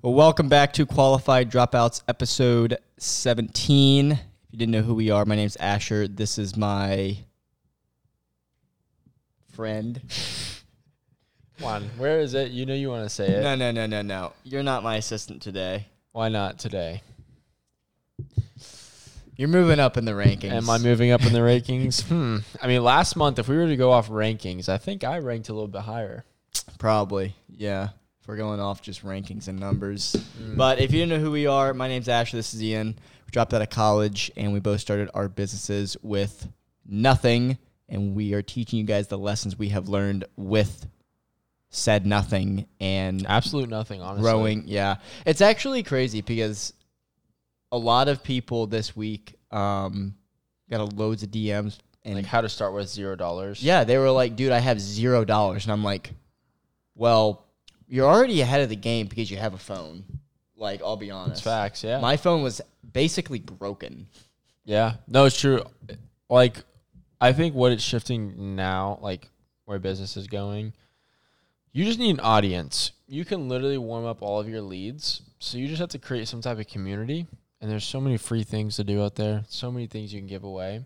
Well, welcome back to Qualified Dropouts, episode 17. If you didn't know who we are, my name's Asher. This is my friend. Come on, where is it? You know you want to say it. No, no, no, no, no. You're not my assistant today. Why not today? You're moving up in the rankings. Am I moving up in the rankings? Hmm. I mean, last month, if we were to go off rankings, I think I ranked a little bit higher. Probably, yeah. We're going off just rankings and numbers. Mm. But if you don't know who we are, my name's Asher. This is Ian. We dropped out of college and we both started our businesses with nothing. And we are teaching you guys the lessons we have learned with said nothing and Absolute nothing, honestly. growing. Yeah. It's actually crazy because a lot of people this week um, got a loads of DMs and Like how to start with zero dollars. yeah, they were like, dude, I have zero dollars. And I'm like, well, you're already ahead of the game because you have a phone. Like, I'll be honest. It's facts. Yeah. My phone was basically broken. Yeah. No, it's true. Like, I think what it's shifting now, like where business is going, you just need an audience. You can literally warm up all of your leads. So you just have to create some type of community. And there's so many free things to do out there, so many things you can give away.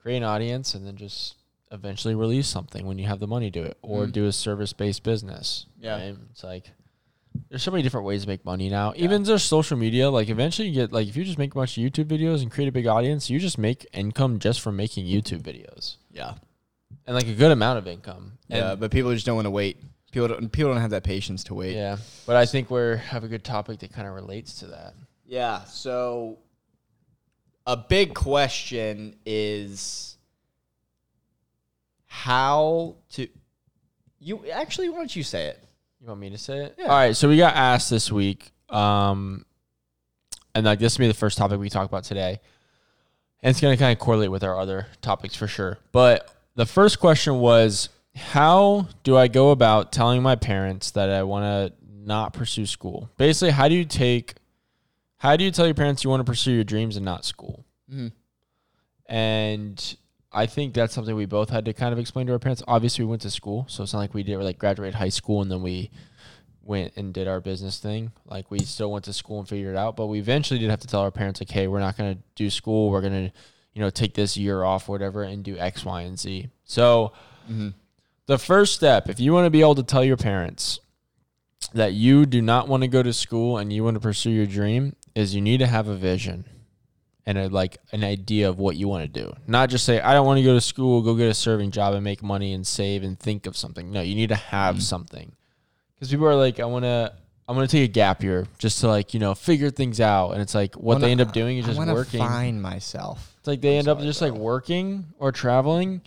Create an audience and then just eventually release something when you have the money to do it or Mhm. do a service based business. Yeah. right? It's like, there's so many different ways to make money now. Even just social media, like eventually you get like if you just make a bunch of YouTube videos and create a big audience, you just make income just from making YouTube videos Yeah. and like a good amount of income. Yeah, And- but people just don't want to wait. People don't, people don't have that patience to wait. yeah. But I think we're have a good topic that kind of relates to that. Yeah. So, a big question is how to. You actually, why don't you say it? You want me to say it? Yeah. All right. So we got asked this week, um, and like this will be the first topic we talk about today, and it's going to kind of correlate with our other topics for sure. But the first question was, how do I go about telling my parents that I want to not pursue school? Basically, how do you take, how do you tell your parents you want to pursue your dreams and not school? Mm-hmm. And I think that's something we both had to kind of explain to our parents. Obviously, we went to school, so it's not like we did like graduate high school and then we went and did our business thing. Like we still went to school and figured it out, but we eventually did have to tell our parents like, "Hey, we're not going to do school. We're going to, you know, take this year off, whatever, and do X, Y, and Z." So, Mm-hmm. the first step, if you want to be able to tell your parents that you do not want to go to school and you want to pursue your dream, is you need to have a vision and a, like an idea of what you want to do. Not just say, I don't want to go to school, go get a serving job and make money and save and think of something. No, you need to have Mhm. something. Because people are like, I want to. I'm gonna take a gap year just to like you know figure things out, and it's like what Wanna- they end up doing is just working. Find myself. It's like they I'm end up sorry, just like working or traveling,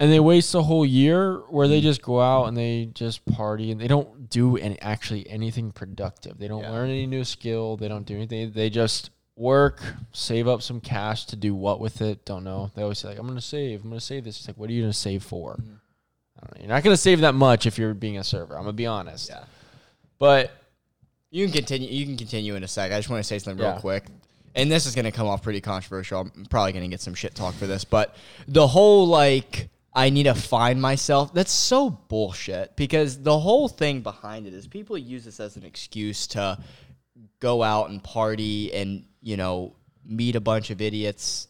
and they waste a whole year where they just go out and they just party and they don't do any actually anything productive. They don't Yeah. learn any new skill. They don't do anything. They just work, save up some cash to do what with it. Don't know. They always say like, "I'm gonna save. I'm gonna save this." It's like, what are you gonna save for? Mhm. I don't know. You're not gonna save that much if you're being a server. I'm gonna be honest. Yeah. But You can continue. You can continue in a sec. I just want to say something real Yeah. quick, and this is going to come off pretty controversial. I'm probably going to get some shit talk for this, but the whole like I need to find myself. That's so bullshit because the whole thing behind it is people use this as an excuse to go out and party and you know meet a bunch of idiots.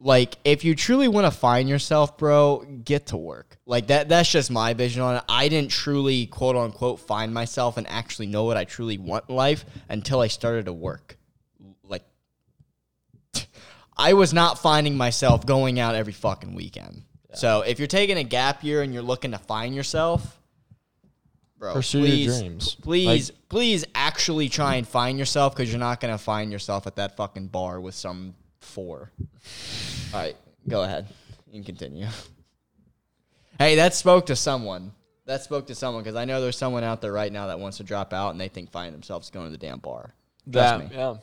Like if you truly want to find yourself, bro, get to work. Like that that's just my vision on it. I didn't truly quote unquote find myself and actually know what I truly want in life until I started to work. Like I was not finding myself going out every fucking weekend. So if you're taking a gap year and you're looking to find yourself, bro, Pursue please, your dreams. Please, please actually try and find yourself because you're not gonna find yourself at that fucking bar with some four. All right, go ahead. You can continue. Hey, that spoke to someone. That spoke to someone because I know there's someone out there right now that wants to drop out and they think finding themselves going to the damn bar. Trust me. yeah. All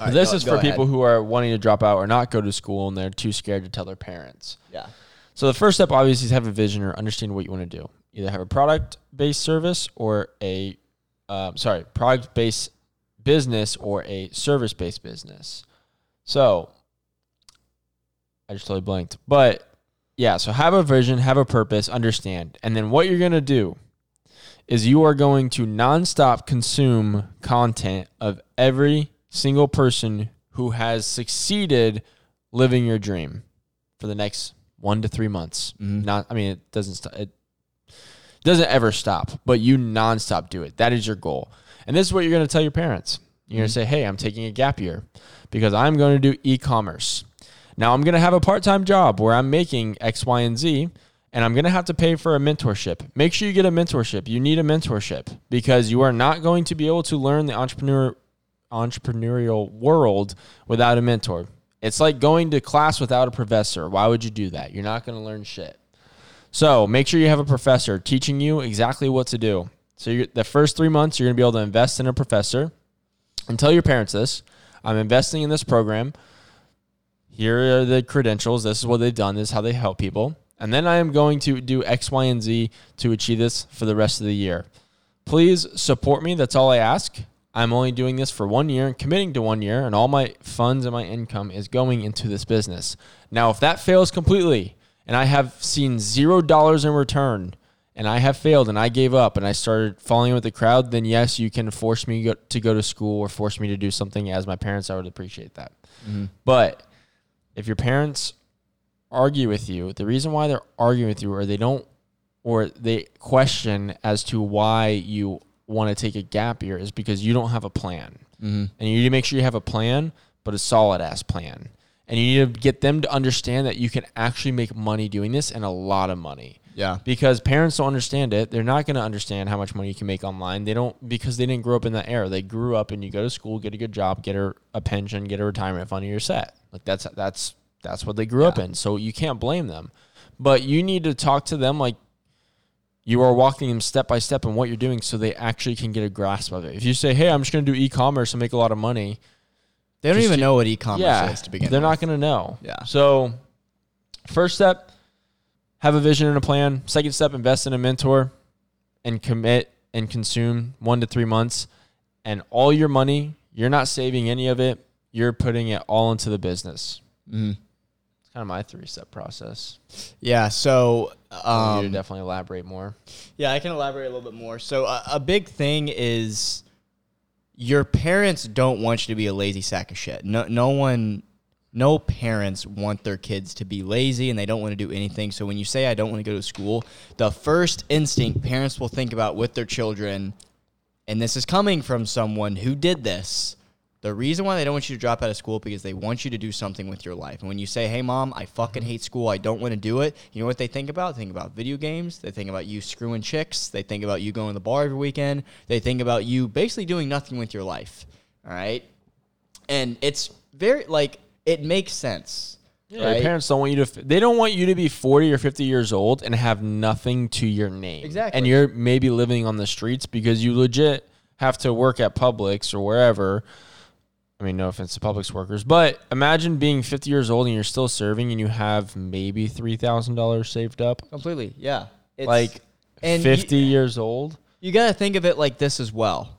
right, this go- is go for people who are wanting to drop out or not go to school and they're too scared to tell their parents. Yeah. So the first step obviously is have a vision or understand what you want to do. Either have a product based service or a um, sorry, product based business or a service based business. So I just totally blanked. But yeah, so have a vision, have a purpose, understand. And then what you're gonna do is you are going to nonstop consume content of every single person who has succeeded living your dream for the next one to three months. Not, I mean, it doesn't stop. It doesn't ever stop, but you nonstop do it. That is your goal. And this is what you're going to tell your parents. You're going to mm-hmm. say, hey, I'm taking a gap year because I'm going to do e commerce. Now I'm going to have a part time job where I'm making X, Y, and Z, and I'm going to have to pay for a mentorship. Make sure you get a mentorship. You need a mentorship because you are not going to be able to learn the entrepreneur entrepreneurial world without a mentor. It's like going to class without a professor. Why would you do that? You're not going to learn shit. So make sure you have a professor teaching you exactly what to do. So the first three months, you're going to be able to invest in a professor and tell your parents this. I'm investing in this program. Here are the credentials. This is what they've done. This is how they help people. And then I am going to do X, Y, and Z to achieve this for the rest of the year. Please support me. That's all I ask. I'm only doing this for one year and committing to one year, and all my funds and my income is going into this business. Now, if that fails completely and I have seen zero dollars in return and I have failed and I gave up and I started falling with the crowd, then yes, you can force me go- to go to school or force me to do something as my parents. I would appreciate that. Mm-hmm. But if your parents argue with you, the reason why they're arguing with you or they don't or they question as to why you want to take a gap year is because you don't have a plan. Mm-hmm. And you need to make sure you have a plan, but a solid ass plan. And you need to get them to understand that you can actually make money doing this and a lot of money. Yeah. Because parents don't understand it. They're not going to understand how much money you can make online. They don't because they didn't grow up in that era. They grew up and you go to school, get a good job, get a, a pension, get a retirement fund, and you're set. Like that's that's that's what they grew up in. So you can't blame them. But you need to talk to them like you are walking them step by step in what you're doing so they actually can get a grasp of it. If you say, "Hey, I'm just going to do e-commerce and make a lot of money," They don't even to- know what e-commerce yeah, is to begin with. they're with. not going to know. Yeah. So, first step, have a vision and a plan. Second step, invest in a mentor and commit and consume one to three months. And all your money, you're not saving any of it. You're putting it all into the business. Mhm. It's kind of my three step process. Yeah. So, want you um, definitely elaborate more. yeah, I can elaborate a little bit more. So, a, a big thing is your parents don't want you to be a lazy sack of shit. No, no one, no parents want their kids to be lazy and they don't want to do anything. So, when you say, I don't want to go to school, the first instinct parents will think about with their children, and this is coming from someone who did this. The reason why they don't want you to drop out of school because they want you to do something with your life. And when you say, "Hey, mom, I fucking mm-hmm. hate school. I don't want to do it," you know what they think about? They think about video games. They think about you screwing chicks. They think about you going to the bar every weekend. They think about you basically doing nothing with your life. All right, and it's very like it makes sense. Yeah, right? Your parents don't want you to. They don't want you to be forty or fifty years old and have nothing to your name. Exactly. And you're maybe living on the streets because you legit have to work at Publix or wherever. I mean, no offense to Publix workers, but imagine being fifty years old and you're still serving and you have maybe three thousand dollars saved up. completely. Yeah, it's, like and you- fifty years old. you got to think of it like this as well.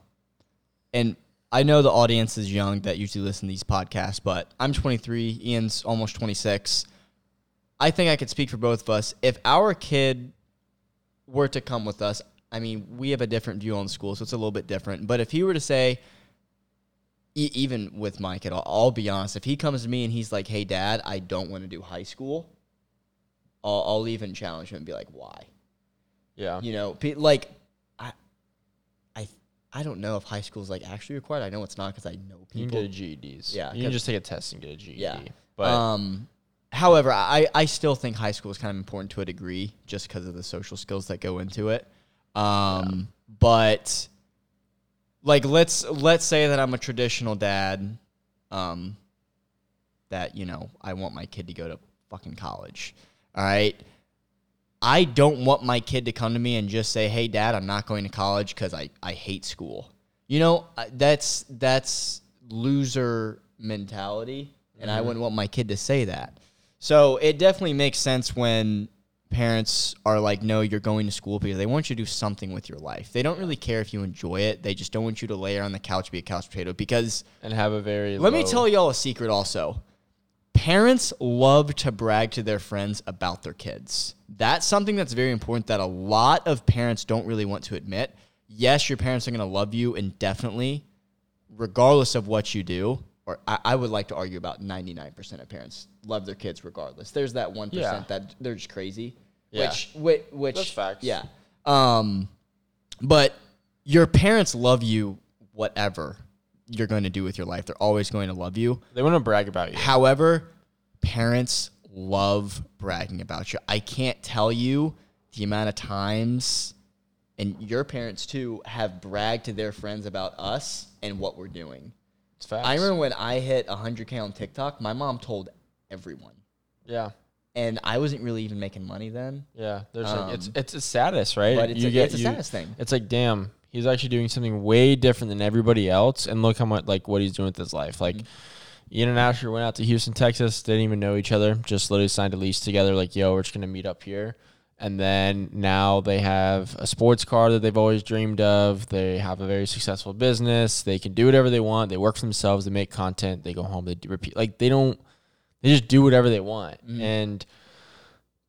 And I know the audience is young that usually listen to these podcasts, but I'm 23, Ian's almost 26. I think I could speak for both of us. If our kid were to come with us, I mean, we have a different view on school, so it's a little bit different. But if he were to say, e- even with my kid, I'll, I'll be honest, if he comes to me and he's like, hey, dad, I don't want to do high school, I'll, I'll even challenge him and be like, why? Yeah. you know, pe- like I, I, I don't know if high school is like actually required. I know it's not because I know You can people. get a GEDs. Yeah, You can just take a test and get a GED. Yeah. But um, however, I, I still think high school is kind of important to a degree just because of the social skills that go into it. Um, but like let's let's say that I'm a traditional dad, um, that you know I want my kid to go to fucking college. All right. I don't want my kid to come to me and just say, "Hey, Dad, I'm not going to college because I, I hate school." You know, that's that's loser mentality, and I wouldn't want my kid to say that. So it definitely makes sense when parents are like, "No, you're going to school because they want you to do something with your life. They don't really care if you enjoy it. They just don't want you to lay on the couch be a couch potato." Because and have a very let me tell y'all a secret also. Parents love to brag to their friends about their kids. That's something that's very important that a lot of parents don't really want to admit. yes, your parents are going to love you indefinitely, regardless of what you do. Or I, I would like to argue about 99% of parents love their kids regardless. There's that 1% Yeah. that they're just crazy. Yeah. Which, which, which, That's facts. yeah. Um, but your parents love you, whatever you're going to do with your life. They're always going to love you. They want to brag about you. However, parents love bragging about you. I can't tell you the amount of times, and your parents too, have bragged to their friends about us and what we're doing. It's facts. I remember when I hit 100K on TikTok, my mom told everyone. Yeah. And I wasn't really even making money then. Yeah. There's like it's Um, it's a status, right? But it's, You a, get- it's a you- status thing. It's like, damn, he's actually doing something way different than everybody else, and look how much like what he's doing with his life. Like, Ian and Asher went out to Houston, Texas. They didn't even know each other. Just literally signed a lease together. Like, yo, we're just gonna meet up here. And then now they have a sports car that they've always dreamed of. They have a very successful business. They can do whatever they want. They work for themselves. They make content. They go home. They do repeat. Like they don't. They just do whatever they want. Mhm. And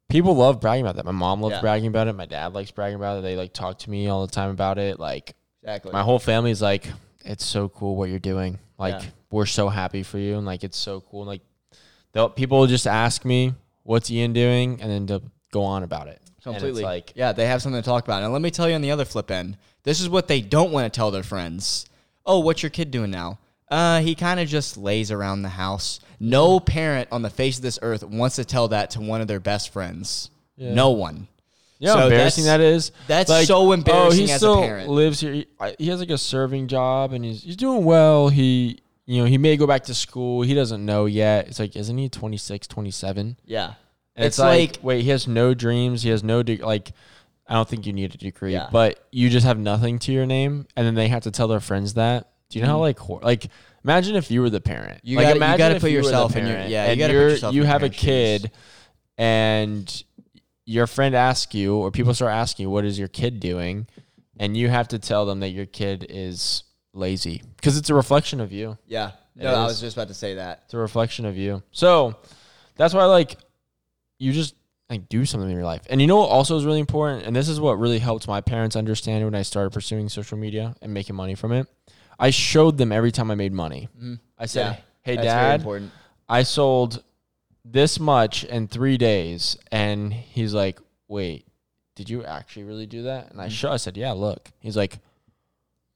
people love bragging about that. My mom loves Yeah. bragging about it. My dad likes bragging about it. They like talk to me all the time about it. Like Exactly. my whole family's like, it's so cool what you're doing. Like Yeah. we're so happy for you, and like it's so cool. And, like they'll people will just ask me, "What's Ian doing?" and then to go on about it. Completely. like yeah, they have something to talk about. And let me tell you on the other flip end, this is what they don't want to tell their friends. Oh, what's your kid doing now? Uh, he kind of just lays around the house. No parent on the face of this earth wants to tell that to one of their best friends. Yeah. No one. know So embarrassing that is. that's so embarrassing oh, he as a still parent. Lives here. He, he has like a serving job, and he's he's doing well. He you know he may go back to school. He doesn't know yet. It's like, isn't he 26, 27? Yeah. It's it's, like, like- wait, he has no dreams. He has no de- like. I don't think you need a degree, Yeah. but you just have nothing to your name, and then they have to tell their friends that. Do you know how like hor- like imagine if you were the parent? Mm-hmm. You like gotta- you gotta put you yourself in your- yeah, you gotta put yourself you have a parents' shoes. kid, and your friend asks you, or people start asking you, "What is your kid doing?" and you have to tell them that your kid is lazy because it's a reflection of you. Yeah. No, I was just about to say that. It's a reflection of you. So that's why like you just like do something in your life. And you know what also is really important, and this is what really helped my parents understand when I started pursuing social media and making money from it. I showed them every time I made money. Mhm. I said, Yeah, "Hey dad. I sold this much in 3 days." And he's like, "Wait, did you actually really do that?" And I Mhm. show I said, "Yeah, look." He's like,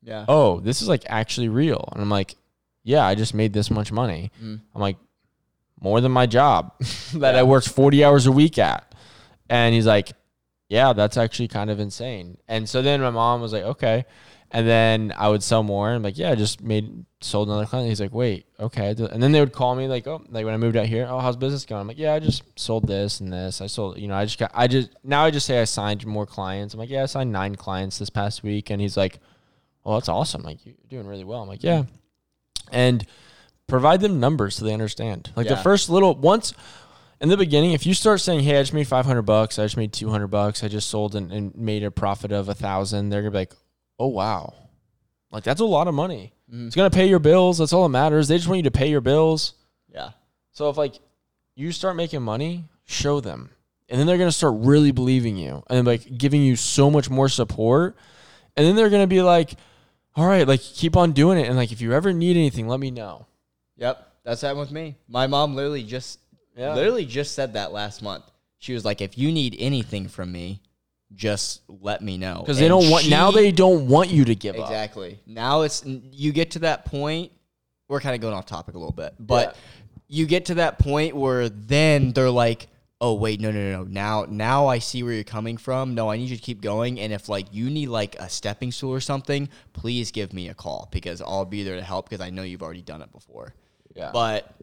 Yeah. "Oh, this is like actually real." And I'm like, "Yeah, I just made this much money." Mm. I'm like, more than my job that I Yeah. worked 40 hours a week at. And he's like, yeah, that's actually kind of insane. And so then my mom was like, okay. And then I would sell more. I'm like, yeah, I just made, sold another client. He's like, wait, okay. And then they would call me like, oh, like when I moved out here, oh, how's business going? I'm like, yeah, I just sold this and this. I sold, you know, I just got, I just, now I just say I signed more clients. I'm like, yeah, I signed nine clients this past week. And he's like, well, that's awesome. Like, you're doing really well. I'm like, yeah. And, provide them numbers so they understand. Like Yeah. the first little once in the beginning, if you start saying, "Hey, I just made five hundred bucks. I just made two hundred bucks. I just sold and, and made a profit of a thousand, they're gonna be like, "Oh wow, like that's a lot of money. Mhm. It's gonna pay your bills. That's all that matters. They just want you to pay your bills. Yeah. So if like you start making money, show them, and then they're gonna start really believing you and like giving you so much more support, and then they're gonna be like, "All right, like keep on doing it, and like if you ever need anything, let me know." Yep. That's happened with me. My mom literally just Yeah. literally just said that last month. She was like, if you need anything from me, just let me know. because they And don't want now they don't want you to give up. exactly. Now it's you get to that point. We're kind of going off topic a little bit, but you get to that point where then they're like, "Oh wait, no, no, no, no. Now, now I see where you're coming from. No, I need you to keep going. And if like you need like a stepping stool or something, please give me a call because I'll be there to help because I know you've already done it before." Yeah, But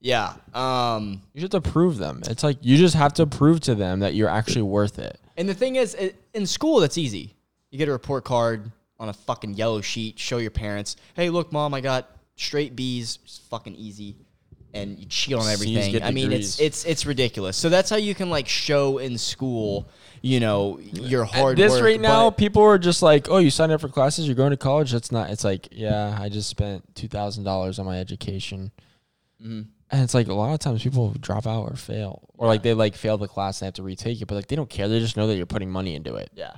yeah, um, you just have to prove them. It's like you just have to prove to them that you're actually worth it. And the thing is, in school, that's easy. You get a report card on a fucking yellow sheet, show your parents, hey, look, mom, I got straight B's. It's fucking easy. And you cheat on everything. I mean, it's it's it's ridiculous. So that's how you can like show in school, you know, your hard work. this work. right now, people are just like, "Oh, you signed up for classes. You're going to college." That's not. It's like, yeah, I just spent two thousand dollars on my education, Mhm. and it's like a lot of times people drop out or fail, or like they like fail the class and have to retake it, but like they don't care. They just know that you're putting money into it. yeah.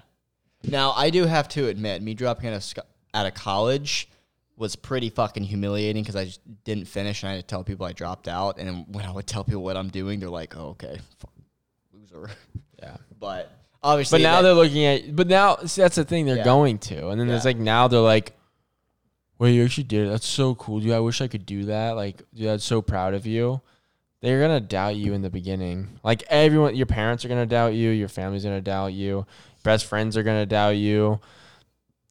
Now, I do have to admit, me dropping out of, sc- out of college was pretty fucking humiliating because I just didn't finish and I had to tell people I dropped out. And when I would tell people what I'm doing, they're like, oh, okay, fuck, loser. Yeah. But obviously, But now that- they're looking at. But now see, that's the thing they're Yeah. going to, and then it's Yeah. like now they're like, "Wait, you actually did it? That's so cool, dude. I wish I could do that. Like, dude, I'm so proud of you." They're gonna doubt you in the beginning. Like everyone, your parents are gonna doubt you. Your family's gonna doubt you. Best friends are gonna doubt you.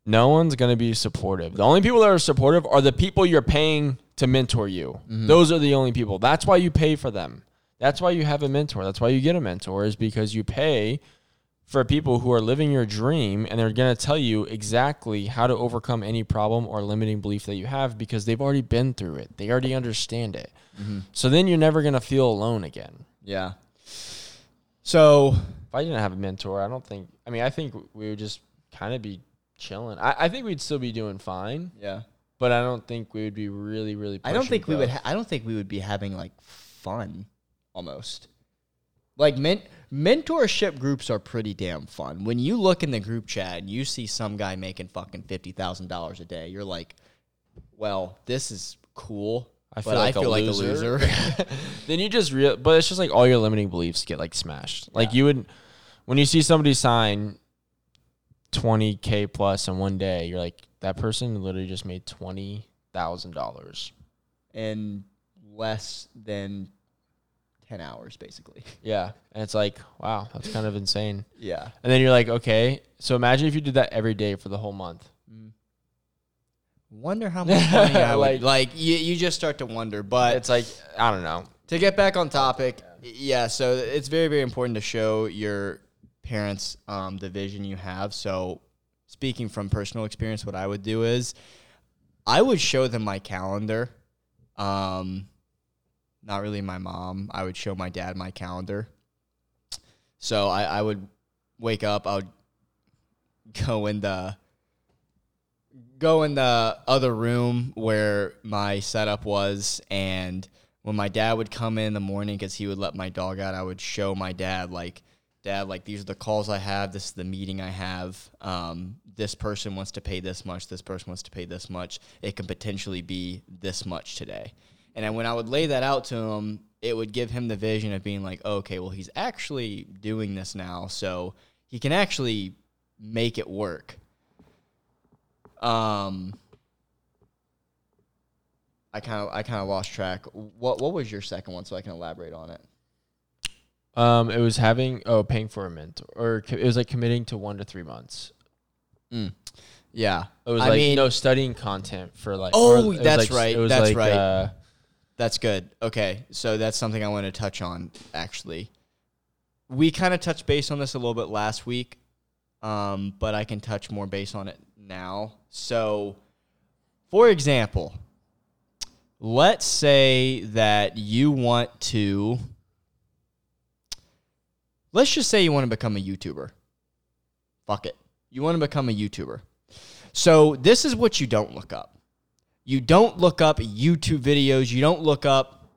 No one's gonna be supportive. The only people that are supportive are the people you're paying to mentor you. Mm-hmm. Those are the only people. That's why you pay for them. That's why you have a mentor. That's why you get a mentor is because you pay for people who are living your dream and they're going to tell you exactly how to overcome any problem or limiting belief that you have because they've already been through it. They already understand it. Mm-hmm. So then you're never going to feel alone again. yeah. So If I didn't have a mentor, I don't think, I mean, I think we would just kind of be chilling. I, I think we'd still be doing fine, yeah, but I don't think we would be really, really I don't think we would. Ha- I don't think we would be having like fun, almost. Like men- mentorship groups are pretty damn fun. When you look in the group chat and you see some guy making fucking fifty thousand dollars a day, you're like, "Well, this is cool." I but I feel like a loser. then you just real, but it's just like all your limiting beliefs get like smashed. Like you would, when you see somebody sign twenty k plus in one day, you're like that person literally just made twenty thousand dollars. in less than ten hours, basically. Yeah, and it's like wow, that's kind of insane. Yeah. And then you're like, okay, so imagine if you did that every day for the whole month. Wonder how much money I Like- would like. You, you just start to wonder, but It's like I don't know. to get back on topic, yeah. So it's very very important to show your parents um, the vision you have. So speaking from personal experience, what I would do is I would show them my calendar. Um, not really my mom. I would show my dad my calendar. So I, I would wake up. I would go in the go in the other room where my setup was and when my dad would come in in the morning because he would let my dog out i would show my dad like dad like these are the calls i have this is the meeting i have um, this person wants to pay this much this person wants to pay this much it can potentially be this much today and then when i would lay that out to him it would give him the vision of being like okay well he's actually doing this now so he can actually make it work um, I kind of I kind of lost track. What what was your second one so I can elaborate on it? Um, it was having oh paying for a mentor, or it was like committing to one to three months. Yeah, It was I like mean, no studying content for like. Oh, or it was that's like- right, that's like, right. Uh, that's good. Okay, so that's something I want to touch on. Actually, we kind of touched base on this a little bit last week, um, but I can touch more base on it now. So, for example, let's say that you want to. Let's just say you want to become a YouTuber. Fuck it. You want to become a YouTuber. So, this is what you don't look up. You don't look up YouTube videos. You don't look up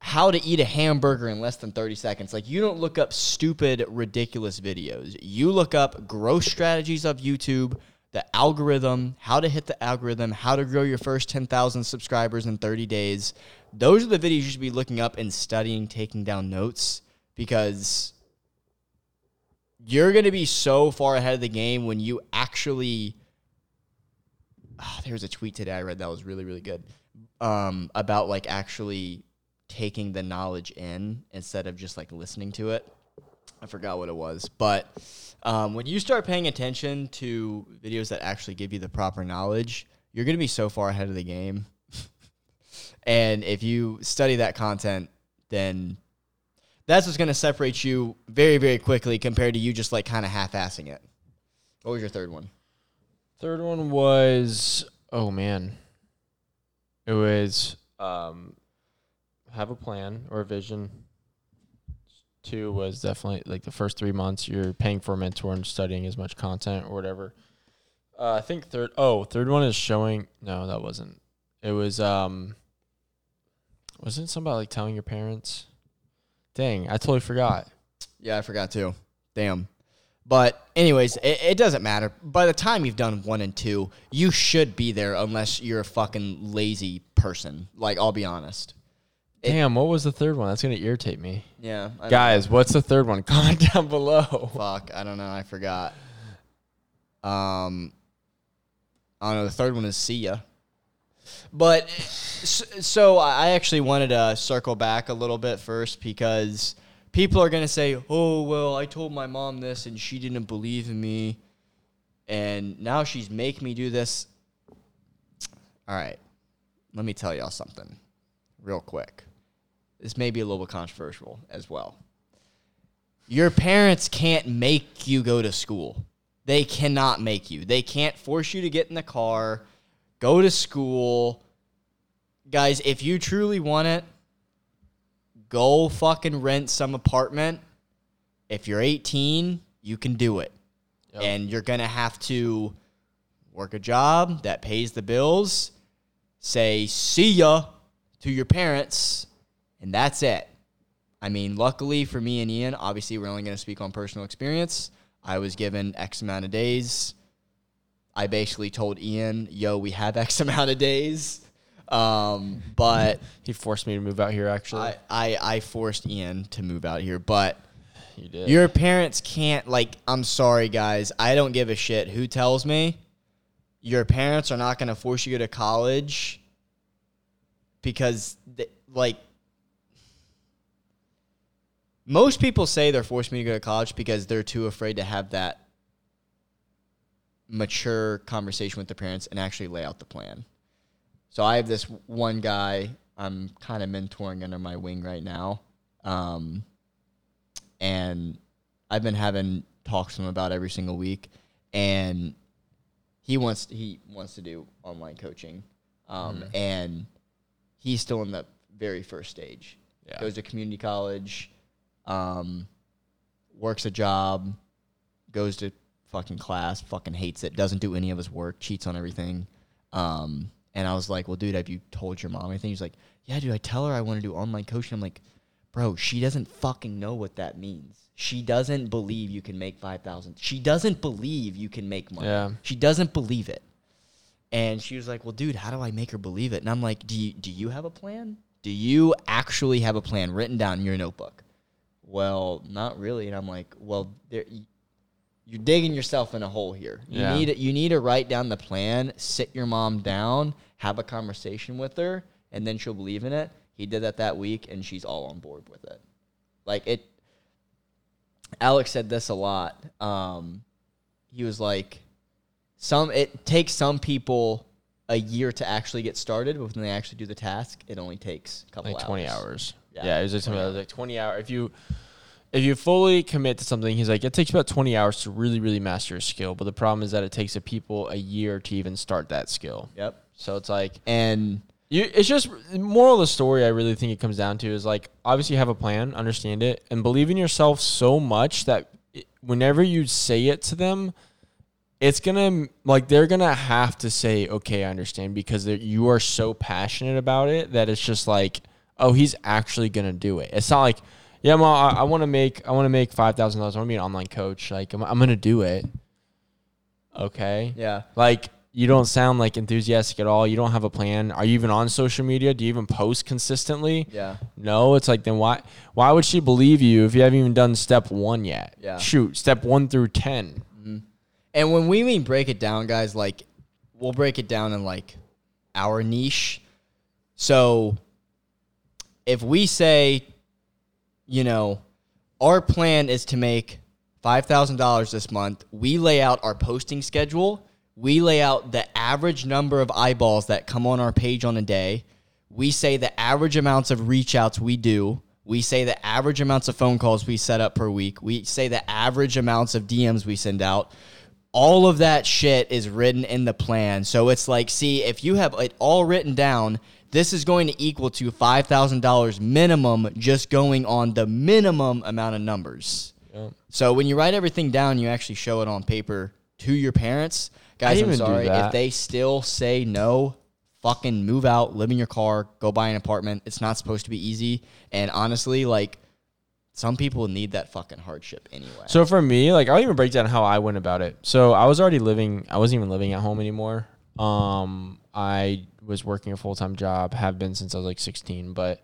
how to eat a hamburger in less than 30 seconds. Like, you don't look up stupid, ridiculous videos. You look up growth strategies of YouTube, the algorithm, how to hit the algorithm, how to grow your first 10,000 subscribers in 30 days. Those are the videos you should be looking up and studying, taking down notes because you're going to be so far ahead of the game when you actually oh, there was a tweet today I read that was really really good um, about like actually taking the knowledge in instead of just like listening to it. I forgot what it was, but um, when you start paying attention to videos that actually give you the proper knowledge, you're gonna be so far ahead of the game. and if you study that content, then that's what's gonna separate you very very quickly compared to you just like kind of half-assing it. What was your third one? Third one was oh man. It was um have a plan or a vision. Two was definitely like the first three months you're paying for a mentor and studying as much content or whatever. Uh, I think third oh, third one is showing no, that wasn't. It was um wasn't about like telling your parents? Dang, I totally forgot. Yeah, I forgot too. Damn. But anyways, it, it doesn't matter. By the time you've done one and two, you should be there unless you're a fucking lazy person. Like I'll be honest. It- Damn, what was the third one? That's gonna irritate me. Yeah, I Guys, what's the third one? Comment down below. Fuck, I don't know. I forgot. Um, I don't know. The third one is see ya. But so I actually wanted to circle back a little bit first because people are gonna say, "Oh well, I told my mom this and she didn't believe in me, and now she's making me do this." All right, let me tell y'all something, real quick. This may be a little bit controversial as well. Your parents can't make you go to school. They cannot make you. They can't force you to get in the car, go to school. Guys, if you truly want it, go fucking rent some apartment. If you're 18, you can do it. Yep. And you're going to have to work a job that pays the bills, say see ya to your parents, and that's it. I mean, luckily for me and Ian, obviously we're only going to speak on personal experience. I was given X amount of days. I basically told Ian, "Yo, we have X amount of days." Um, but He forced me to move out here. Actually, I, I I forced Ian to move out here, but you did. your parents can't like I'm sorry guys, I don't give a shit who tells me. Your parents are not going to force you to go to college because they, like most people say they're forcing me to go to college because they're too afraid to have that mature conversation with the parents and actually lay out the plan. So I have this one guy I'm kind of mentoring under my wing right now. Um, and I've been having talks with him about every single week, and he wants he wants to do online coaching, um, Mhm. and he's still in the very first stage. Yeah. Goes to community college, um, works a job, goes to fucking class, fucking hates it, doesn't do any of his work, cheats on everything. Um, and I was like, well, dude, have you told your mom anything? He's like, yeah, dude, I tell her I want to do online coaching. I'm like, bro, she doesn't fucking know what that means. She doesn't believe you can make 5,000. She doesn't believe you can make money. Yeah. She doesn't believe it. And she was like, well, dude, how do I make her believe it? And I'm like, do you, do you have a plan? Do you actually have a plan written down in your notebook? Well, not really. And I'm like, well, there, you're digging yourself in a hole here. You Yeah. need you need to write down the plan, sit your mom down, have a conversation with her, and then she'll believe in it. He did that that week, and she's all on board with it. Like it. Alex said this a lot. Um, he was like, some it takes some people a year to actually get started, but when they actually do the task, it only takes a couple like 20 hours. hours. Yeah, Yeah, it was like, something- it was like 20 hours. If you if you fully commit to something, he's like, it takes about 20 hours to really, really master a skill. But the problem is that it takes a people a year to even start that skill. Yep. So it's like And you. It's just moral of the story. I really think it comes down to is like obviously have a plan, understand it, and believe in yourself so much that it, whenever you say it to them, it's gonna like they're gonna have to say okay, I understand because you are so passionate about it that it's just like oh, he's actually gonna do it. It's not like yeah, mom, I, I want to make I want to make five thousand dollars. I want to be an online coach. Like I'm, I'm gonna do it. Okay. yeah, Like you don't sound like enthusiastic at all. You don't have a plan. Are you even on social media? Do you even post consistently? yeah. No, it's like then why why would she believe you if you haven't even done step 1 yet? Yeah. Shoot, step 1 through 10. Mm-hmm. And when we mean break it down, guys, like we'll break it down in like our niche. So if we say, you know, our plan is to make $5,000 this month, we lay out our posting schedule, we lay out the average number of eyeballs that come on our page on a day, we say the average amounts of reach outs we do. We say the average amounts of phone calls we set up per week. We say the average amounts of DMs we send out. All of that shit is written in the plan. So it's like, see, if you have it all written down, this is going to equal to $5,000 minimum just going on the minimum amount of numbers. Yep. So when you write everything down, you actually show it on paper to your parents. Guys, I'm sorry if they still say no. Fucking move out, live in your car, go buy an apartment. It's not supposed to be easy. And honestly, like some people need that fucking hardship anyway. So for me, like I'll even break down how I went about it. So I was already living. I wasn't even living at home anymore. Um, I was working a full time job. Have been since I was like 16, but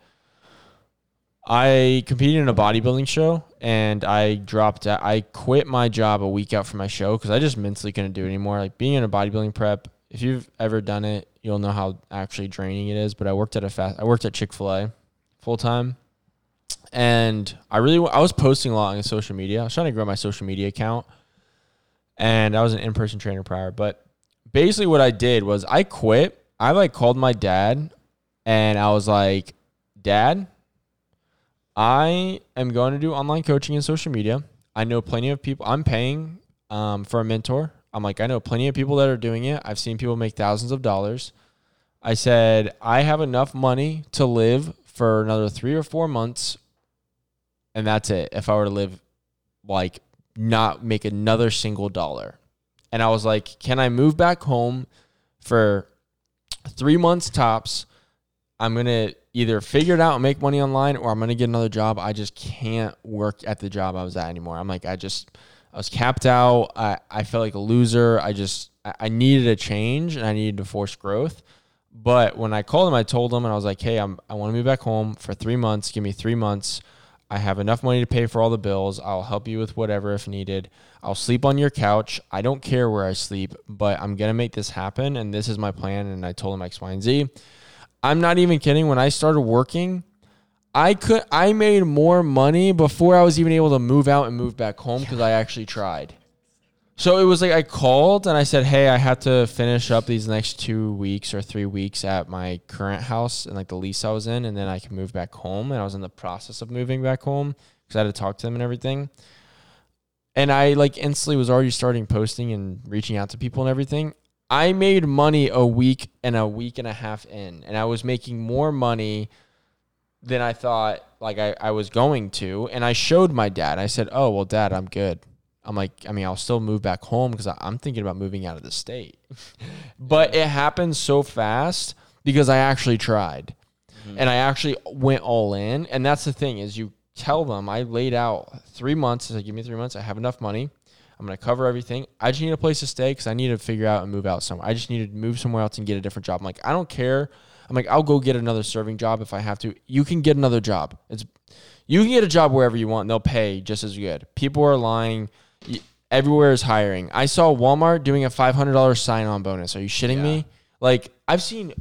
I competed in a bodybuilding show and I dropped out. I quit my job a week out from my show because I just mentally couldn't do it anymore. Like being in a bodybuilding prep, if you've ever done it, you'll know how actually draining it is. But I worked at a fast. I worked at Chick Fil A full time, and I really I was posting a lot on social media. I was trying to grow my social media account, and I was an in person trainer prior. But basically, what I did was I quit. I like called my dad, and I was like, "Dad." I am going to do online coaching and social media. I know plenty of people. I'm paying um, for a mentor. I'm like, I know plenty of people that are doing it. I've seen people make thousands of dollars. I said, I have enough money to live for another three or four months. And that's it. If I were to live, like, not make another single dollar. And I was like, can I move back home for three months tops? I'm to either figure it out and make money online or I'm to get another job. I just can't work at the job I was at anymore. I'm like, I just, I was capped out. I, I felt like a loser. I just, I needed a change and I needed to force growth. But when I called him, I told him and I was like, hey, I'm, I want to move back home for three months. Give me three months. I have enough money to pay for all the bills. I'll help you with whatever if needed. I'll sleep on your couch. I don't care where I sleep, but I'm going to make this happen. And this is my plan. And I told him X, Y, and Z. I'm not even kidding. When I started working, I could I made more money before I was even able to move out and move back home because I actually tried. So it was like I called and I said, "Hey, I had to finish up these next 2 weeks or 3 weeks at my current house and like the lease I was in and then I can move back home." And I was in the process of moving back home cuz I had to talk to them and everything. And I like instantly was already starting posting and reaching out to people and everything. I made money a week and a week and a half in, and I was making more money than I thought like I, I was going to. And I showed my dad. I said, Oh, well, dad, I'm good. I'm like, I mean, I'll still move back home because I'm thinking about moving out of the state. but it happened so fast because I actually tried. Mm-hmm. And I actually went all in. And that's the thing is you tell them I laid out three months. I said, give me three months. I have enough money. I'm going to cover everything. I just need a place to stay because I need to figure out and move out somewhere. I just need to move somewhere else and get a different job. I'm like, I don't care. I'm like, I'll go get another serving job if I have to. You can get another job. It's you can get a job wherever you want. And they'll pay just as good. People are lying. Everywhere is hiring. I saw Walmart doing a $500 sign-on bonus. Are you shitting yeah. me? Like I've seen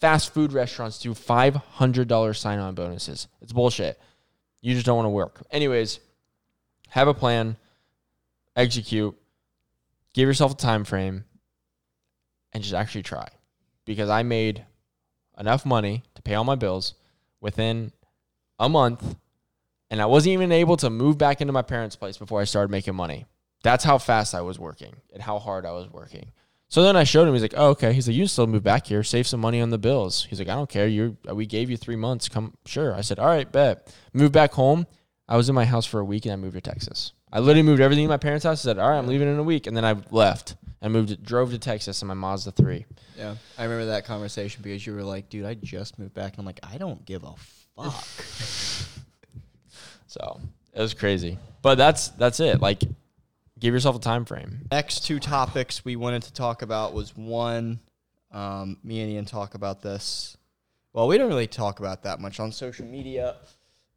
fast food restaurants do $500 sign-on bonuses. It's bullshit. You just don't want to work. Anyways, have a plan execute, give yourself a time frame, and just actually try. Because I made enough money to pay all my bills within a month, and I wasn't even able to move back into my parents' place before I started making money. That's how fast I was working and how hard I was working. So then I showed him. He's like, "Oh, okay." He's like, "You still move back here, save some money on the bills." He's like, "I don't care. You, we gave you three months. Come, sure." I said, "All right, bet." Move back home. I was in my house for a week, and I moved to Texas. I literally moved everything in my parents' house. I said, "All right, I'm leaving in a week," and then I left I moved, drove to Texas in my Mazda three. Yeah, I remember that conversation because you were like, "Dude, I just moved back," and I'm like, "I don't give a fuck." so it was crazy, but that's that's it. Like, give yourself a time frame. Next two topics we wanted to talk about was one, um, me and Ian talk about this. Well, we don't really talk about that much on social media.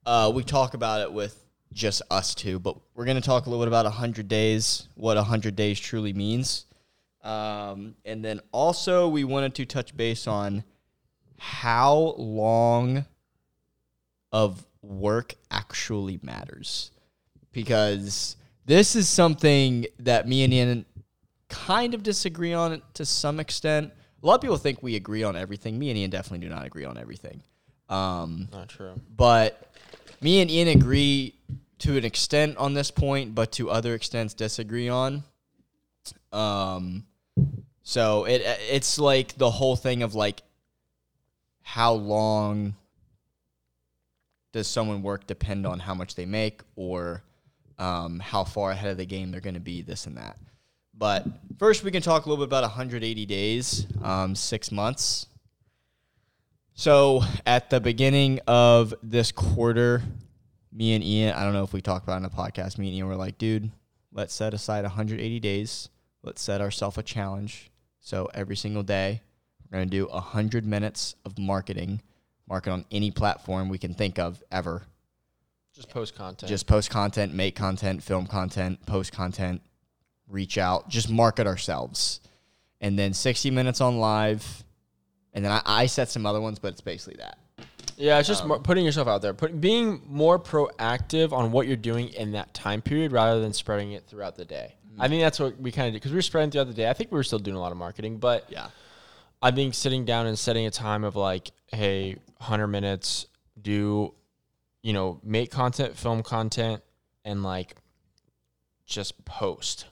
Uh, we talk about it with just us two, but we're going to talk a little bit about 100 days, what 100 days truly means. Um, and then also, we wanted to touch base on how long of work actually matters. Because this is something that me and Ian kind of disagree on to some extent. A lot of people think we agree on everything. Me and Ian definitely do not agree on everything. Um, not true. But me and Ian agree to an extent on this point, but to other extents disagree on. Um, so it it's like the whole thing of like how long does someone work depend on how much they make or um, how far ahead of the game they're going to be, this and that. But first, we can talk a little bit about 180 days, um, six months. So at the beginning of this quarter, me and Ian, I don't know if we talked about it in a podcast. Me and Ian were like, dude, let's set aside 180 days. Let's set ourselves a challenge. So every single day, we're going to do 100 minutes of marketing, market on any platform we can think of ever. Just post content. Just post content, make content, film content, post content, reach out, just market ourselves. And then 60 minutes on live. And then I, I set some other ones, but it's basically that. Yeah, it's just Um, putting yourself out there, putting being more proactive on what you're doing in that time period rather than spreading it throughout the day. I think that's what we kind of did because we were spreading throughout the day. I think we were still doing a lot of marketing, but Yeah. I think sitting down and setting a time of like, hey, 100 minutes, do, you know, make content, film content, and like just post.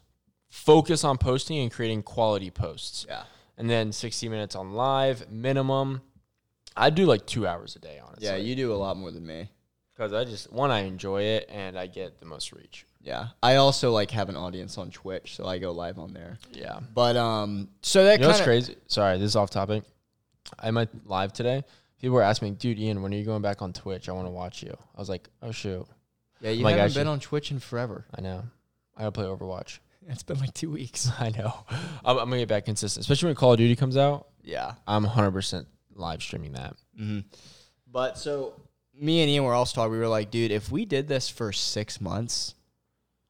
Focus on posting and creating quality posts. Yeah. And then 60 minutes on live minimum. I do like two hours a day, honestly. Yeah, you do a lot more than me. Because I just, one, I enjoy it and I get the most reach. Yeah. I also like have an audience on Twitch, so I go live on there. Yeah. But um so that You know what's kind crazy? Sorry, this is off topic. I might live today. People were asking me, dude, Ian, when are you going back on Twitch? I want to watch you. I was like, oh, shoot. Yeah, you my haven't gosh, been on Twitch in forever. I know. I gotta play Overwatch. It's been like 2 weeks. I know. I'm, I'm gonna get back consistent, especially when Call of Duty comes out. Yeah. I'm 100% live streaming that. Mm-hmm. But so me and Ian were also talking. We were like, dude, if we did this for six months,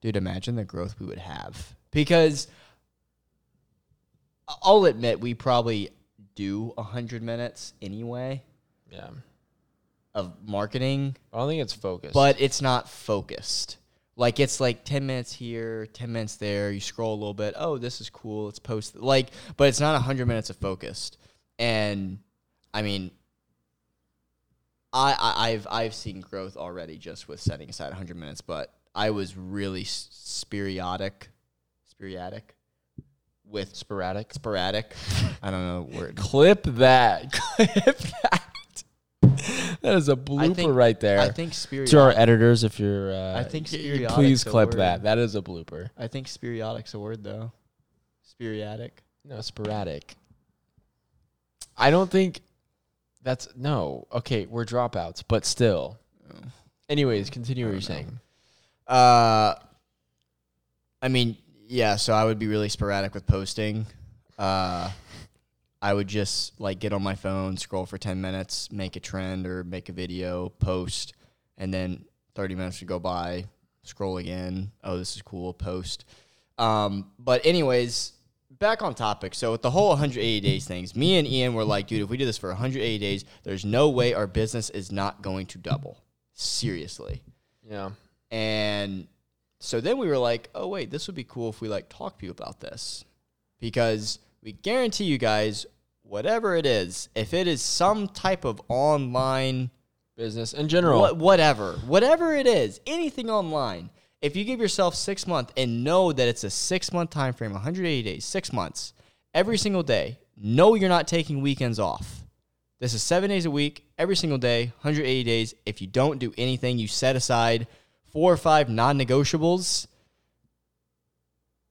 dude, imagine the growth we would have. Because I'll admit, we probably do hundred minutes anyway Yeah. of marketing, I don't think it's focused. but it's not focused. Like it's like ten minutes here, ten minutes there. You scroll a little bit. Oh, this is cool. Let's post. Like, but it's not hundred minutes of focused. And I mean, I, I I've I've seen growth already just with setting aside hundred minutes. But I was really s- sporadic, sporadic with sporadic. sporadic. I don't know the word. Clip that. Clip that. that is a blooper think- right there. I think sporadic. to our editors, if you're, uh, I think spiriodic's please clip that. That is a blooper. I think sporadics a word though. Sporadic. No, sporadic. I don't think that's no. Okay, we're dropouts, but still. Oh. Anyways, continue what you're know. saying. Uh, I mean, yeah. So I would be really sporadic with posting. Uh, I would just like get on my phone, scroll for ten minutes, make a trend or make a video, post, and then thirty minutes would go by, scroll again. Oh, this is cool. Post. Um, but anyways, back on topic. So with the whole 180 days things, me and Ian were like, dude, if we do this for 180 days, there's no way our business is not going to double. Seriously. Yeah. And so then we were like, oh wait, this would be cool if we like talk to you about this. Because we guarantee you guys, whatever it is, if it is some type of online Business in general. what, whatever, whatever it is, anything online, if you give yourself six months and know that it's a six month time frame, 180 days, six months, every single day, know you're not taking weekends off. This is seven days a week, every single day, 180 days. If you don't do anything, you set aside four or five non negotiables.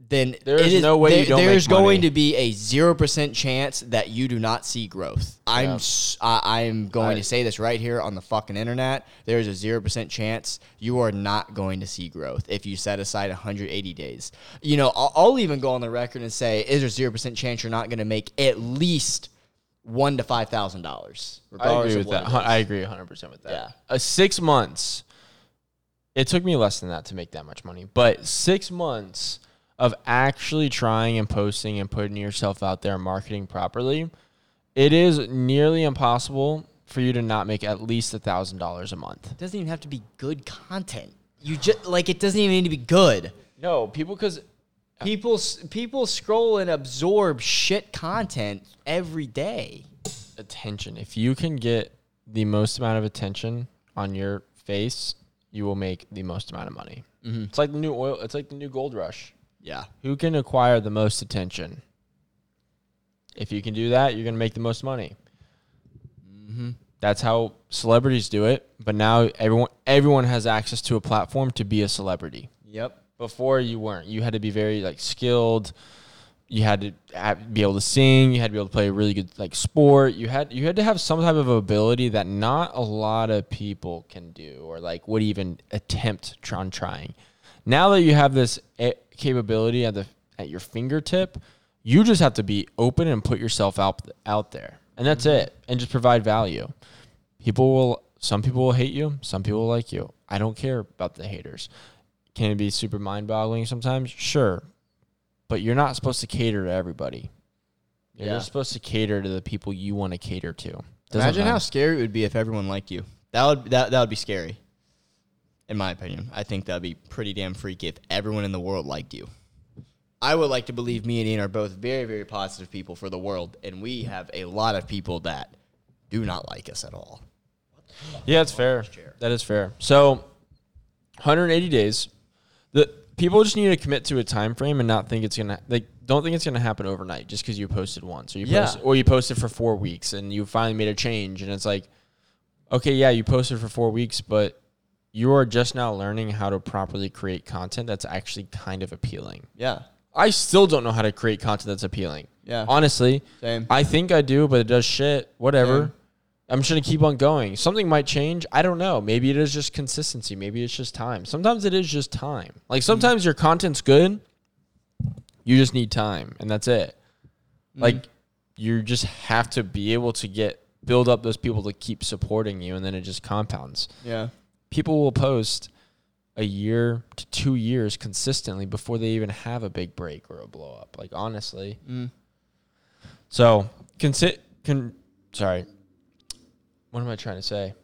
Then there is, is no way you don't There's make money. going to be a zero percent chance that you do not see growth. I'm Yeah. I, am going to say this right here on the fucking internet. There's a zero percent chance you are not going to see growth if you set aside 180 days. You know, I'll, I'll even go on the record and say, is there zero percent chance you're not going to make at least one to five thousand dollars? I agree with that. I agree 100% with that. Yeah. Uh, six months. It took me less than that to make that much money, but six months of actually trying and posting and putting yourself out there and marketing properly, it is nearly impossible for you to not make at least a thousand dollars a month. It doesn't even have to be good content. You just like it doesn't even need to be good. No, people because uh, People people scroll and absorb shit content every day. attention. If you can get the most amount of attention on your face, you will make the most amount of money. Mm-hmm. It's like the new oil. It's like the new gold rush. Yeah. Who can acquire the most attention? If you can do that, you're going to make the most money. Mm-hmm. That's how celebrities do it. But now everyone everyone has access to a platform to be a celebrity. Yep. Before you weren't. You had to be very like skilled, you had to be able to sing, you had to be able to play a really good like sport. You had you had to have some type of ability that not a lot of people can do or like would even attempt on trying. Now that you have this eh, capability at the at your fingertip, you just have to be open and put yourself out out there. And that's it. And just provide value. People will some people will hate you, some people will like you. I don't care about the haters. Can it be super mind-boggling sometimes? Sure. But you're not supposed to cater to everybody. You're Yeah. supposed to cater to the people you want to cater to. Doesn't Imagine how scary it would be if everyone liked you. That would that that would be scary. In my opinion, I think that'd be pretty damn freaky if everyone in the world liked you. I would like to believe me and Ian are both very very positive people for the world, and we have a lot of people that do not like us at all. Yeah, it's fair. That is fair. So, 180 days. The people just need to commit to a time frame and not think it's gonna like don't think it's gonna happen overnight just because you posted once or you Yeah. post, or you posted for four weeks and you finally made a change and it's like, okay, yeah, you posted for four weeks, but you are just now learning how to properly create content that's actually kind of appealing. Yeah, I still don't know how to create content that's appealing. Yeah. Honestly, same. I think I do, but it does shit. Whatever. Same. I'm just gonna keep on going. Something might change. I don't know. Maybe it is just consistency. Maybe it's just time. Sometimes it is just time. Like sometimes your content's good. You just need time, and that's it. Like you just have to be able to get build up those people to keep supporting you, and then it just compounds. yeah, People will post a year to two years consistently before they even have a big break or a blow up. Like honestly. Mm. So, consi- con- sorry. What am I trying to say?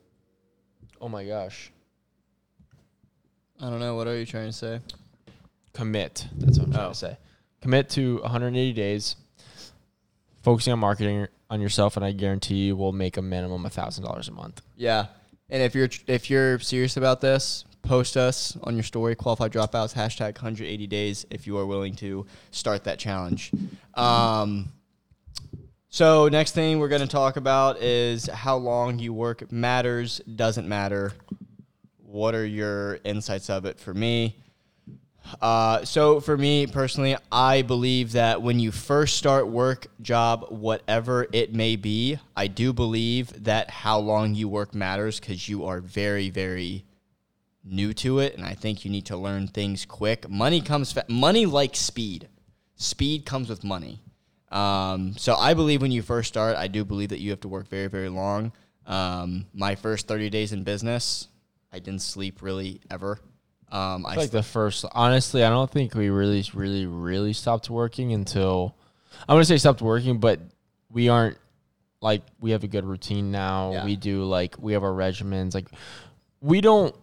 Oh my gosh. I don't know. What are you trying to say? Commit. That's what I'm trying Oh. to say. Commit to 180 days, focusing on marketing on yourself, and I guarantee you will make a minimum of $1,000 a month. Yeah, and if you're if you're serious about this, post us on your story. Qualified dropouts hashtag 180 days if you are willing to start that challenge. Um, so next thing we're going to talk about is how long you work matters doesn't matter. What are your insights of it for me? Uh, so for me personally, I believe that when you first start work, job, whatever it may be, I do believe that how long you work matters because you are very, very new to it, and I think you need to learn things quick. Money comes, fa- money like speed. Speed comes with money. Um, so I believe when you first start, I do believe that you have to work very, very long. Um, my first 30 days in business, I didn't sleep really ever. Um, I I like the first, honestly, I don't think we really, really, really stopped working until, I want to say stopped working, but we aren't like, we have a good routine now. Yeah. We do like, we have our regimens. Like, we don't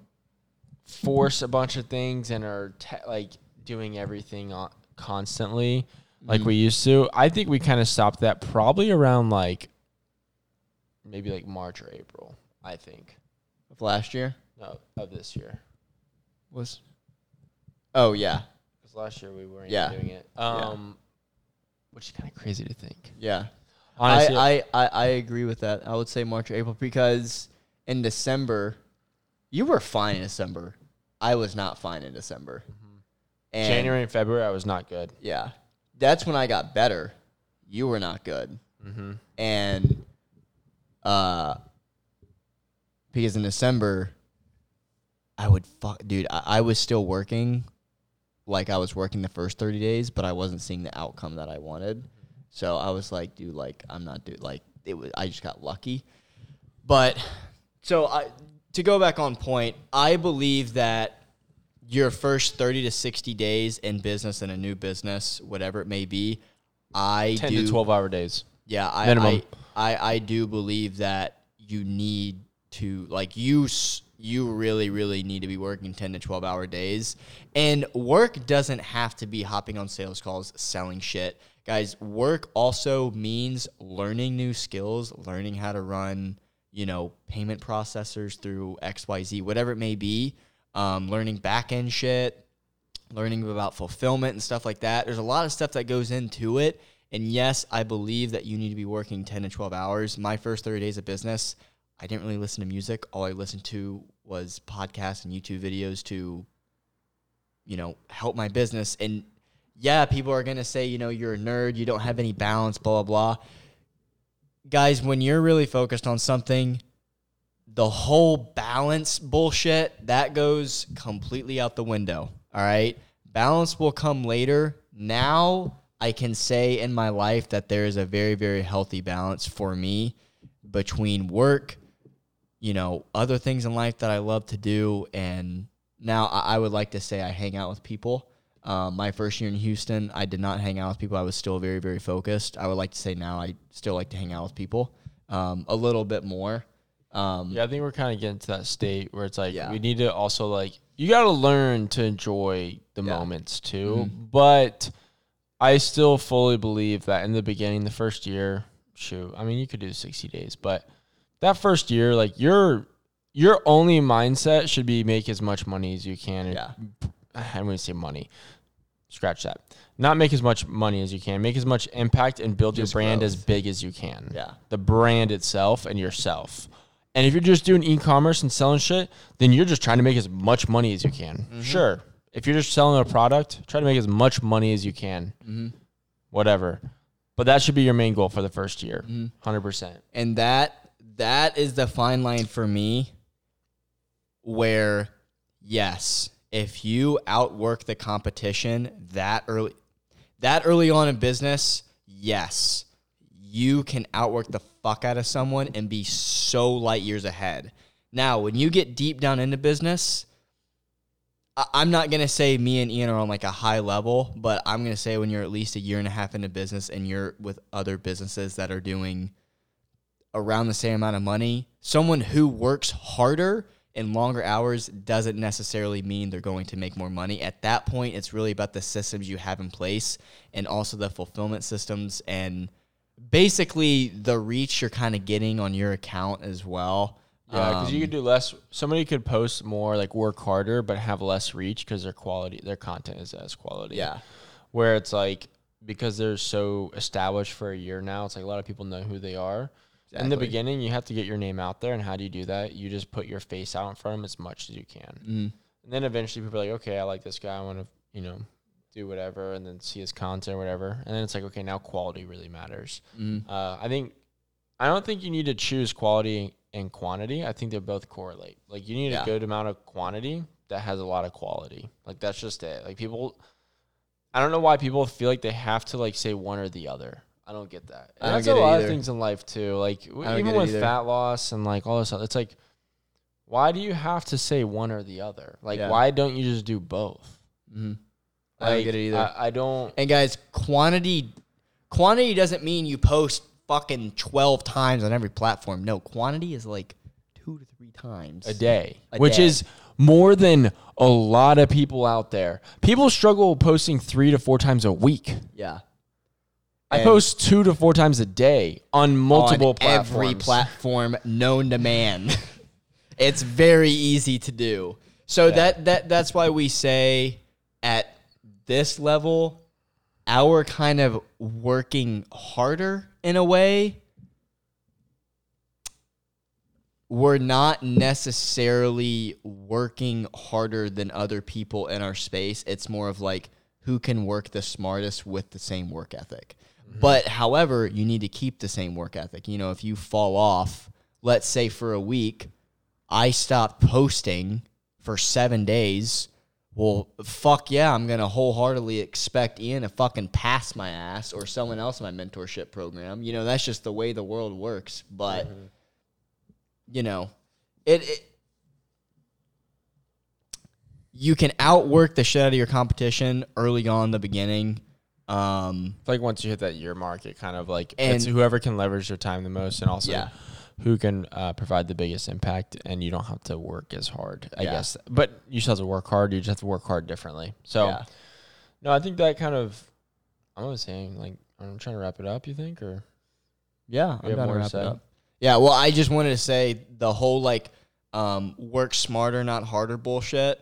force a bunch of things and are te- like doing everything on, constantly like we used to. I think we kind of stopped that probably around like maybe like March or April. I think of last year no of this year was. Oh yeah, because last year we weren't Yeah. doing it. Um, which is kind of crazy to think. yeah. Honestly, I, I, I, I agree with that. I would say March or April because in December, you were fine in December. I was not fine in December. And January and February I was not good. Yeah, that's when I got better. You were not good, Mm-hmm. and uh, because in December, I would fuck, dude. I, I was still working, like I was working the first thirty days, but I wasn't seeing the outcome that I wanted. So I was like, dude, like I'm not dude, like it was. I just got lucky, but so I to go back on point, I believe that your first 30 to 60 days in business in a new business, whatever it may be, I Ten do to twelve hour days. yeah, I, Minimum. I, I I do believe that you need to like you you really really need to be working 10 to 12 hour days. And work doesn't have to be hopping on sales calls, selling shit. Guys, work also means learning new skills, learning how to run, you know, payment processors through XYZ, whatever it may be. Um, learning back end shit, learning about fulfillment and stuff like that. There's a lot of stuff that goes into it. And yes, I believe that you need to be working 10 to 12 hours. My first 30 days of business, I didn't really listen to music. All I listened to was podcasts and YouTube videos to, you know, help my business. And yeah, people are gonna say, you know, you're a nerd, you don't have any balance, blah blah blah. Guys, when you're really focused on something, the whole balance bullshit that goes completely out the window. All right. Balance will come later. Now I can say in my life that there is a very, very healthy balance for me between work, you know, other things in life that I love to do. And now I, would like to say I hang out with people. Um, my first year in Houston, I did not hang out with people. I was still very, very focused. I would like to say now I still like to hang out with people um, a little bit more. Um, Yeah, I think we're kind of getting to that state where it's like Yeah. we need to also like you got to learn to enjoy the Yeah. moments too. Mm-hmm. But I still fully believe that in the beginning, the first year, shoot, I mean, you could do sixty days, but that first year, like your your only mindset should be make as much money as you can. and- Yeah. I'm going to say money. Scratch that. Not make as much money as you can. Make as much impact and build Just your brand as big as you can Yeah. the brand itself and yourself. And if you're just doing e-commerce and selling shit, then you're just trying to make as much money as you can. Mm-hmm. Sure. If you're just selling a product, try to make as much money as you can. Mm-hmm. Whatever. But that should be your main goal for the first year. Mm-hmm. 100%. and that that is the fine line for me where yes if you outwork the competition that early that early on in business yes you can outwork the fuck out of someone and be so light years ahead now when you get deep down into business I'm not gonna say me and Ian are on like a high level, but I'm gonna say when you're at least a year and a half into business and you're with other businesses that are doing around the same amount of money, someone who works harder and longer hours doesn't necessarily mean they're going to make more money. At that point, it's really about the systems you have in place and also the fulfillment systems and basically the reach you're kind of getting on your account as well. Yeah, because you Um, could do less. Somebody could post more, like work harder, but have less reach because their quality, their content is as quality. yeah. Where it's like because they're so established for a year now, it's like a lot of people know who they are. In the beginning, you have to get your name out there, and how do you do that? You just put your face out in front of them as much as you can, Mm. and then eventually people are like, okay, I like this guy, I want to, you know, do whatever, and then see his content or whatever, and then it's like, okay, now quality really matters. Mm. Uh, I think, I don't think you need to choose quality and quantity. I think they both correlate. Like you need Yeah. a good amount of quantity that has a lot of quality. Like that's just it. Like people, I don't know why people feel like they have to like say one or the other. I don't get that. I And don't that's get a lot either. of things in life too. Like I even with either. fat loss and like all this stuff, it's like, why do you have to say one or the other? Like Yeah. why don't you just do both? Mm. I don't get it either. I, I don't. And guys, quantity quantity doesn't mean you post fucking 12 times on every platform. No, quantity is like 2 to 3 times a day, A which day. is more than a lot of people out there. People struggle posting three to four times a week. Yeah. I And post two to four times a day on multiple on platforms. every platform known to man. it's very easy to do. So Yeah. that that that's why we say at this level our kind of working harder in a way we're not necessarily working harder than other people in our space. It's more of like who can work the smartest with the same work ethic. Mm-hmm. But however, you need to keep the same work ethic. You know, if you fall off, let's say for a week, I stopped posting for seven days. Well, fuck yeah, I'm gonna wholeheartedly expect Ian to fucking pass my ass or someone else in my mentorship program. You know, that's just the way the world works. But you know, it, it you can outwork the shit out of your competition early on in the beginning. Um, like once you hit that year mark, it kind of like And- it's whoever can leverage their time the most, and also Yeah. Who can uh, provide the biggest impact, and you don't have to work as hard. I Yeah. guess, but you still have to work hard. You just have to work hard differently. So, yeah. no, I think that kind of. I'm gonna saying like I'm trying to wrap it up. You think or Yeah, You I'm have to more to wrap it say? up. Yeah, well, I just wanted to say the whole like um, work smarter, not harder bullshit.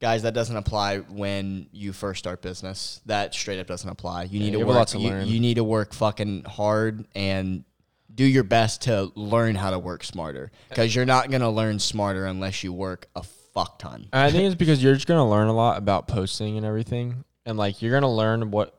Guys, that doesn't apply when you first start business. That straight up doesn't apply. You Yeah, need to have a work. lot to you, learn. you need to work fucking hard and do your best to learn how to work smarter. Because you're not gonna learn smarter unless you work a fuck ton. I think it's because you're just gonna learn a lot about posting and everything. and like you're gonna learn what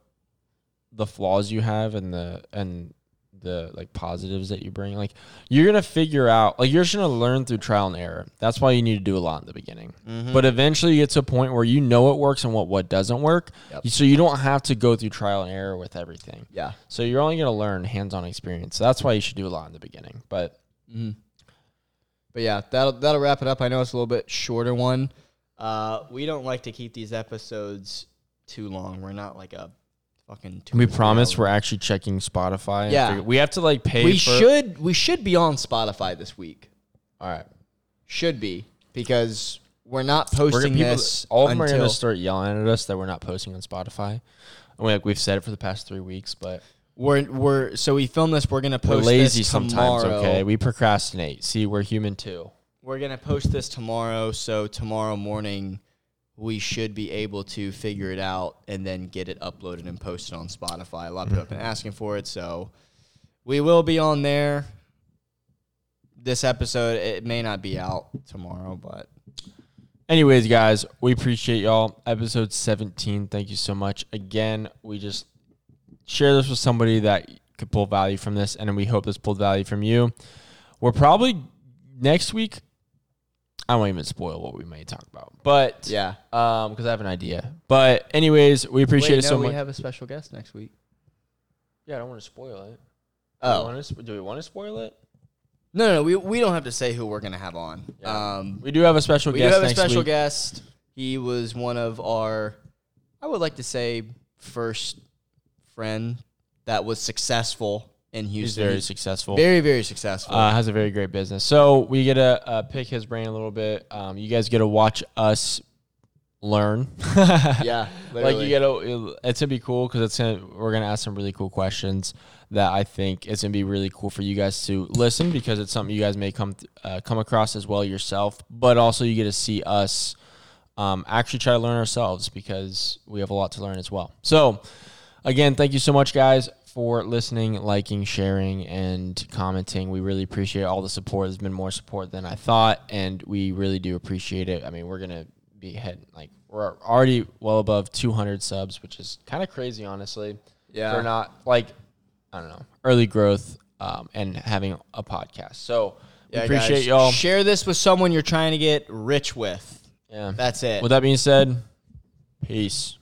the flaws you have and the and the like positives that you bring. Like you're gonna figure out like you're just gonna learn through trial and error. That's why you need to do a lot in the beginning. Mm-hmm. But eventually you get to a point where you know what works and what what doesn't work. Yep. So you don't have to go through trial and error with everything. yeah. So you're only gonna learn hands-on experience. So that's why you should do a lot in the beginning. But Mm-hmm. But yeah, that'll that'll wrap it up. I know it's a little bit shorter one. Uh, we don't like to keep these episodes too long. We're not like a fucking. We promise we're actually checking Spotify. Yeah. figure- we have to like pay. We for, should we should be on Spotify this week. All right. Should be because we're not We're posting gonna, people, this. all of them are going to start yelling at us that we're not posting on Spotify. And we, like we've said it for the past three weeks, but We're we're so we film this. We're gonna we're post lazy this sometimes. Okay, we procrastinate. See, we're human too. We're gonna post this tomorrow. So tomorrow morning, we should be able to figure it out and then get it uploaded and posted on Spotify. A lot of people have been mm-hmm. asking for it, so we will be on there. This episode it may not be out tomorrow, but Anyways, guys, we appreciate y'all. Episode 17. Thank you so much. Again, we just share this with somebody that could pull value from this, and we hope this pulled value from you. We're probably next week. I won't even spoil what we may talk about, but yeah. um, because I have an idea. But anyways, we appreciate Wait, it so much. We have a special guest next week. yeah, I don't want to spoil it. Do, Oh we want to, do we want to spoil it? no, no, we we don't have to say who we're gonna have on. Yeah. Um, We do have a special we guest do have a special week. guest. He was one of our, I would like to say, first friend that was successful in He's Houston. very successful. very, very successful. uh, has a very great business. So we get to uh, pick his brain a little bit. Um, you guys get to watch us learn. yeah, like you get to. It's gonna be cool because it's gonna. We're gonna ask some really cool questions that I think it's gonna be really cool for you guys to listen because it's something you guys may come th- uh, come across as well yourself, but also you get to see us. Um, actually try to learn ourselves because we have a lot to learn as well. So, again, thank you so much, guys, for listening, liking, sharing, and commenting. We really appreciate all the support. There's been more support than I thought, and we really do appreciate it. I mean, we're gonna be head like we're already well above 200 subs, which is kind of crazy, honestly. Yeah. They're not like I don't know early growth um, and having a podcast. So we Yeah, appreciate guys, y'all. Share this with someone you're trying to get rich with. Yeah. That's it. With that being said, peace.